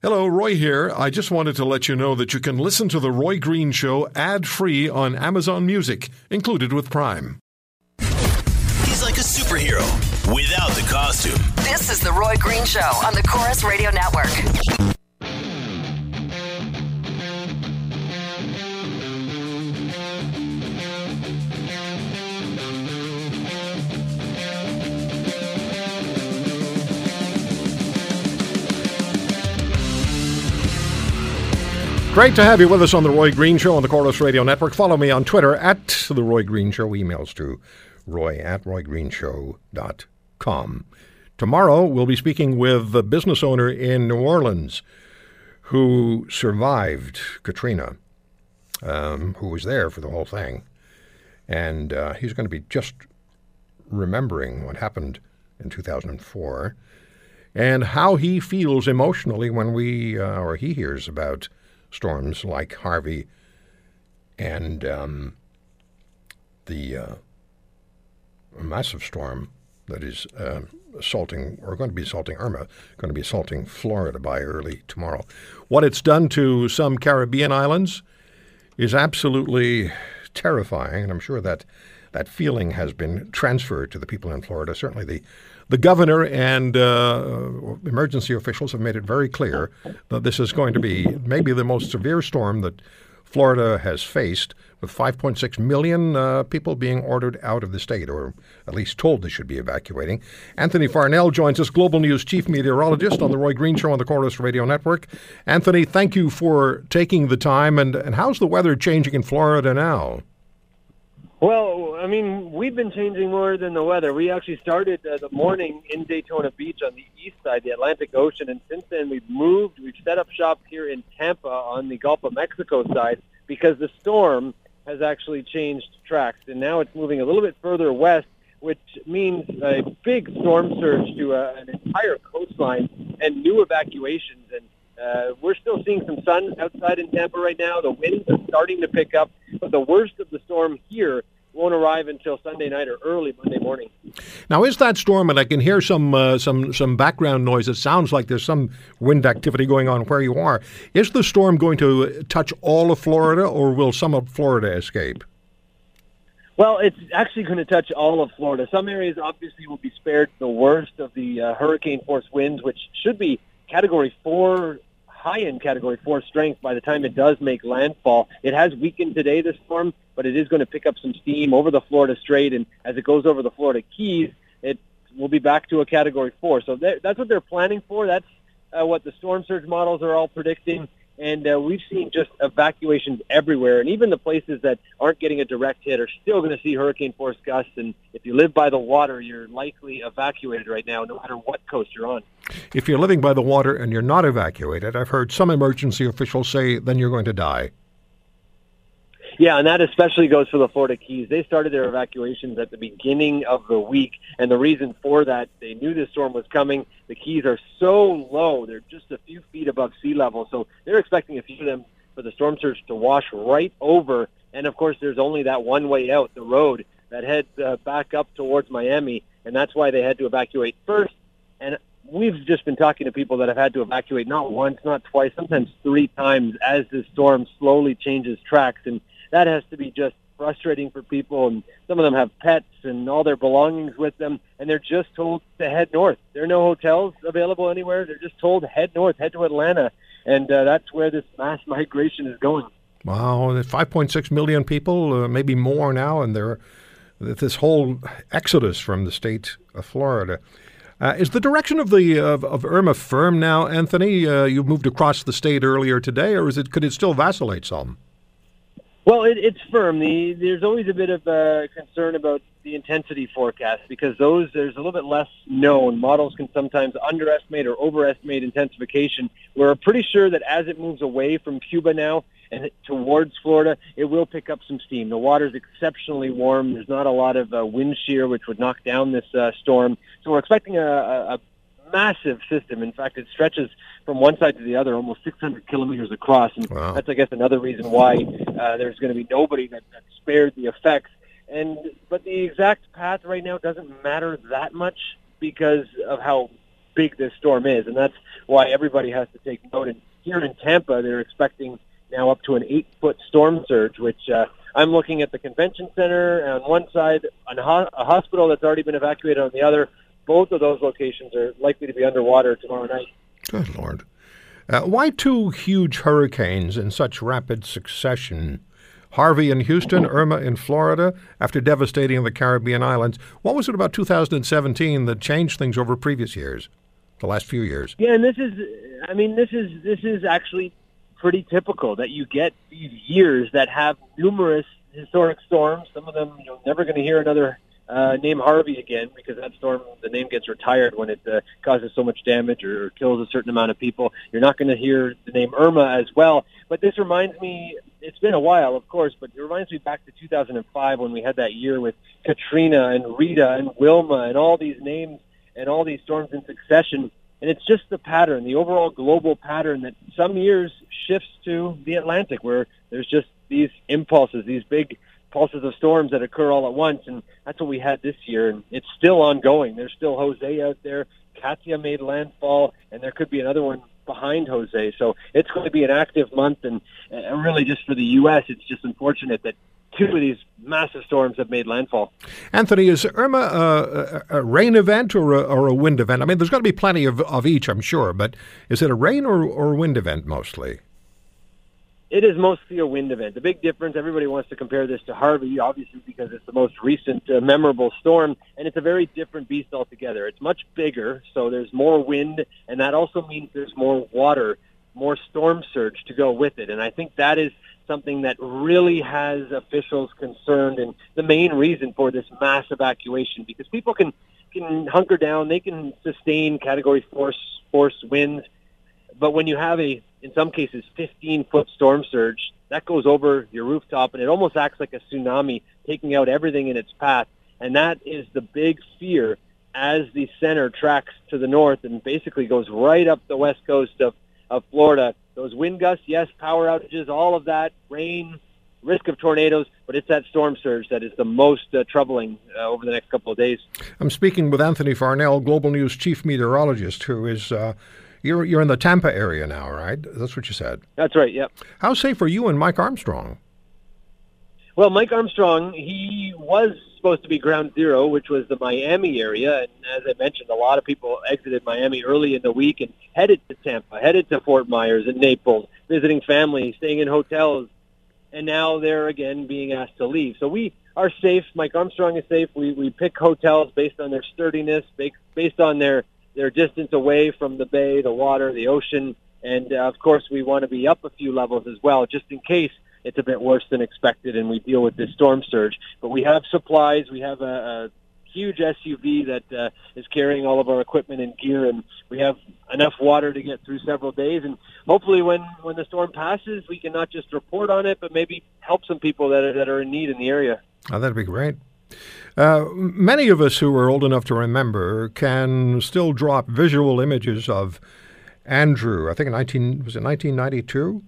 Hello, Roy here. I just wanted to let you know that you can listen to The Roy Green Show ad free on Amazon Music, included with Prime. He's like a superhero without the costume. This is The Roy Green Show on the Corus Radio Network. Great to have you with us on The Roy Green Show on the Corus Radio Network. Follow me on Twitter at The Roy Green Show. Emails to roy at roygreenshow.com. Tomorrow, we'll be speaking with a business owner in New Orleans who survived Katrina, um, who was there for the whole thing. And uh, he's going to be just remembering what happened in 2004 and how he feels emotionally when we, uh, or he hears about storms like Harvey and um, the uh, massive storm that is uh, assaulting, or going to be assaulting Irma, going to be assaulting Florida by early tomorrow. What it's done to some Caribbean islands is absolutely terrifying, and I'm sure that that feeling has been transferred to the people in Florida. Certainly, the the governor and uh, emergency officials have made it very clear that this is going to be maybe the most severe storm that Florida has faced, with 5.6 million uh, people being ordered out of the state, or at least told they should be evacuating. Anthony Farnell joins us, Global News chief meteorologist on the Roy Green Show on the Corus Radio Network. Anthony, thank you for taking the time. And, and how's the weather changing in Florida now? Well, I mean, we've been changing more than the weather. We actually started uh, the morning in Daytona Beach on the east side, the Atlantic Ocean, and since then we've moved. We've set up shop here in Tampa on the Gulf of Mexico side because the storm has actually changed tracks, and now it's moving a little bit further west, which means a big storm surge to uh, an entire coastline and new evacuations. And uh, we're still seeing some sun outside in Tampa right now. The winds are starting to pick up, but the worst of the storm here won't arrive until Sunday night or early Monday morning. Now, is that storm? And I can hear some uh, some some background noise. It sounds like there's some wind activity going on where you are. Is the storm going to touch all of Florida, or will some of Florida escape? Well, it's actually going to touch all of Florida. Some areas obviously will be spared the worst of the uh, hurricane force winds, which should be Category Four high-end Category 4 strength by the time it does make landfall. It has weakened today, this storm, but it is going to pick up some steam over the Florida Strait, and as it goes over the Florida Keys, it will be back to a Category 4. So that's what they're planning for. That's uh, what the storm surge models are all predicting and uh, we've seen just evacuations everywhere. And even the places that aren't getting a direct hit are still going to see hurricane force gusts. And if you live by the water, you're likely evacuated right now, no matter what coast you're on. If you're living by the water and you're not evacuated, I've heard some emergency officials say then you're going to die. Yeah, and that especially goes for the Florida Keys. They started their evacuations at the beginning of the week, and the reason for that, they knew this storm was coming. The Keys are so low; they're just a few feet above sea level, so they're expecting a few of them for the storm surge to wash right over. And of course, there's only that one way out, the road that heads uh, back up towards Miami, and that's why they had to evacuate first. And we've just been talking to people that have had to evacuate not once, not twice, sometimes three times as the storm slowly changes tracks. And that has to be just frustrating for people. And some of them have pets and all their belongings with them, and they're just told to head north. There are no hotels available anywhere. They're just told head north, head to Atlanta, and uh, that's where this mass migration is going. Wow, 5.6 million people, uh, maybe more now, and there, this whole exodus from the state of Florida. Uh, is the direction of the of, of Irma firm now, Anthony? Uh, you moved across the state earlier today, or is it could it still vacillate some? Well, it, it's firm. The, there's always a bit of uh, concern about the intensity forecast because those there's a little bit less known. Models can sometimes underestimate or overestimate intensification. We're pretty sure that as it moves away from Cuba now and towards Florida, it will pick up some steam. The water's exceptionally warm. There's not a lot of uh, wind shear, which would knock down this uh, storm. So we're expecting a, a, massive system. In fact, it stretches from one side to the other, almost 600 kilometers across. And wow. that's, I guess, another reason why uh, there's going to be nobody that, that spared the effects. And but the exact path right now doesn't matter that much because of how big this storm is, and that's why everybody has to take note. And here in Tampa, they're expecting now up to an eight-foot storm surge, which uh, I'm looking at the convention center on one side, on ho- a hospital that's already been evacuated on the other. Both of those locations are likely to be underwater tomorrow night. Good Lord. Uh, why two huge hurricanes in such rapid succession? Harvey in Houston, Irma in Florida, after devastating the Caribbean islands. What was it about 2017 that changed things over previous years, the last few years? Yeah, and this is, I mean, this is this is actually pretty typical that you get these years that have numerous historic storms. Some of them you're never going to hear another uh, name Harvey again because that storm, the name gets retired when it uh, causes so much damage or, or kills a certain amount of people. You're not going to hear the name Irma as well. But this reminds me, it's been a while, of course, but it reminds me back to 2005 when we had that year with Katrina and Rita and Wilma and all these names and all these storms in succession. And it's just the pattern, the overall global pattern that some years shifts to the Atlantic where there's just these impulses, these big pulses of storms that occur all at once. And that's what we had this year. And it's still ongoing. There's still Jose out there. Katia made landfall, and there could be another one behind Jose. So it's going to be an active month. And uh, really, just for the U.S., it's just unfortunate that two of these massive storms have made landfall. Anthony, is Irma a, a, a rain event or a, or a, wind event? I mean, there's got to be plenty of, of each, I'm sure, but is it a rain or, or wind event mostly? It is mostly a wind event. The big difference, everybody wants to compare this to Harvey, obviously because it's the most recent uh, memorable storm, and it's a very different beast altogether. It's much bigger, so there's more wind, and that also means there's more water, more storm surge to go with it. And I think that is something that really has officials concerned and the main reason for this mass evacuation because people can can hunker down, they can sustain category force force winds, but when you have a in some cases 15 foot storm surge that goes over your rooftop and it almost acts like a tsunami taking out everything in its path and that is the big fear as the center tracks to the north and basically goes right up the west coast of, of Florida those wind gusts, yes, power outages, all of that, rain, risk of tornadoes, but it's that storm surge that is the most uh, troubling uh, over the next couple of days. I'm speaking with Anthony Farnell, Global News chief meteorologist, who is. Uh, you're, you're in the Tampa area now, right? That's what you said. That's right, yep. How safe are you and Mike Armstrong? Well, Mike Armstrong, he was supposed to be ground zero, which was the Miami area. And as I mentioned, a lot of people exited Miami early in the week and headed to Tampa, headed to Fort Myers and Naples, visiting family, staying in hotels. And now they're again being asked to leave. So we are safe. Mike Armstrong is safe. We, we pick hotels based on their sturdiness, based on their, their distance away from the bay, the water, the ocean. And uh, of course, we want to be up a few levels as well, just in case it's a bit worse than expected, and we deal with this storm surge. But we have supplies. We have a, a huge SUV that uh, is carrying all of our equipment and gear, and we have enough water to get through several days. And hopefully, when when the storm passes, we can not just report on it, but maybe help some people that are, that are in need in the area. Oh, that'd be great. Uh, many of us who are old enough to remember can still drop visual images of Andrew. I think in 19 was it 1992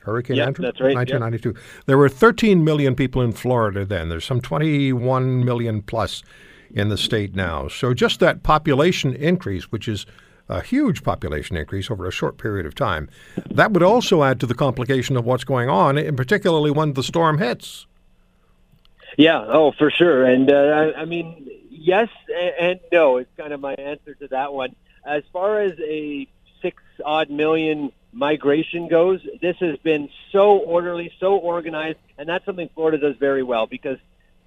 Hurricane yep, Andrew? That's right. 1992. Yep. There were 13 million people in Florida then. There's some 21 million plus in the state now. So just that population increase, which is a huge population increase over a short period of time, that would also add to the complication of what's going on, and particularly when the storm hits. Yeah, oh, for sure. And uh, I, I mean, yes and no is kind of my answer to that one. As far as a six odd million migration goes, this has been so orderly, so organized, and that's something Florida does very well because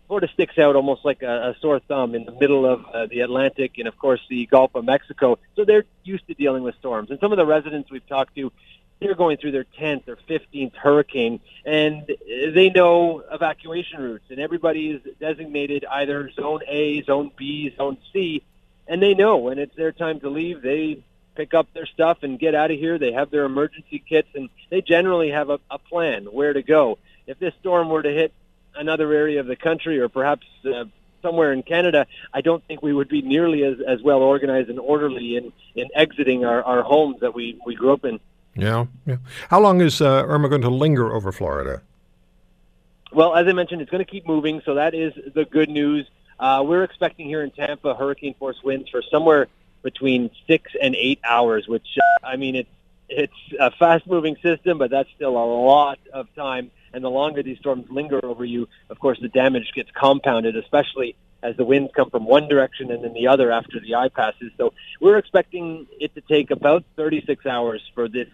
Florida sticks out almost like a, a sore thumb in the middle of uh, the Atlantic and, of course, the Gulf of Mexico. So they're used to dealing with storms. And some of the residents we've talked to, they're going through their 10th or 15th hurricane, and they know evacuation routes, and everybody is designated either Zone A, Zone B, Zone C, and they know when it's their time to leave, they pick up their stuff and get out of here. They have their emergency kits, and they generally have a, a plan where to go. If this storm were to hit another area of the country or perhaps uh, somewhere in Canada, I don't think we would be nearly as, as well organized and orderly in, in exiting our, our homes that we, we grew up in. Yeah, yeah. How long is uh, Irma going to linger over Florida? Well, as I mentioned, it's going to keep moving, so that is the good news. Uh, we're expecting here in Tampa hurricane force winds for somewhere between six and eight hours, which uh, I mean it's it's a fast-moving system, but that's still a lot of time. And the longer these storms linger over you, of course, the damage gets compounded, especially as the winds come from one direction and then the other after the eye passes. So we're expecting it to take about 36 hours for this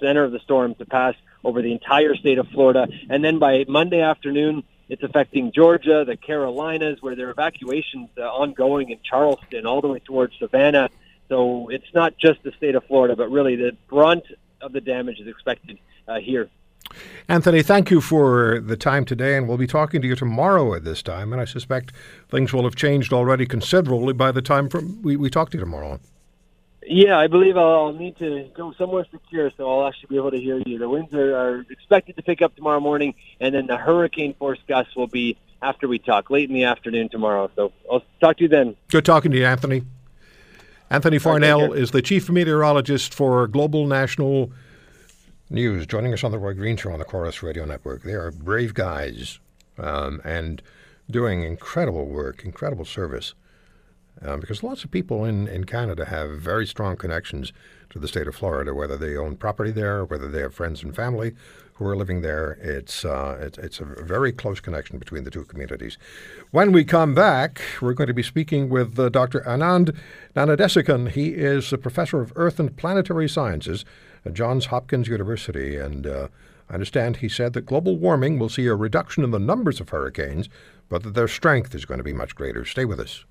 center of the storm to pass over the entire state of Florida. And then by Monday afternoon, it's affecting Georgia, the Carolinas, where there are evacuations uh, ongoing in Charleston, all the way towards Savannah. So it's not just the state of Florida, but really the brunt of the damage is expected uh, here. Anthony, thank you for the time today, and we'll be talking to you tomorrow at this time. And I suspect things will have changed already considerably by the time from, we, we talk to you tomorrow. Yeah, I believe I'll need to go somewhere secure, so I'll actually be able to hear you. The winds are, are expected to pick up tomorrow morning, and then the hurricane force gusts will be after we talk, late in the afternoon tomorrow. So I'll talk to you then. Good talking to you, Anthony. Anthony Farnell is the chief meteorologist for Global National News, joining us on the Roy Green Show on the Corus Radio Network. They are brave guys um, and doing incredible work, incredible service. Um, because lots of people in, in Canada have very strong connections to the state of Florida, whether they own property there, whether they have friends and family who are living there. It's, uh, it's, it's a very close connection between the two communities. When we come back, we're going to be speaking with uh, Dr. Anand Gnanadesikan. He is a professor of Earth and Planetary Sciences at Johns Hopkins University. And uh, I understand he said that global warming will see a reduction in the numbers of hurricanes, but that their strength is going to be much greater. Stay with us.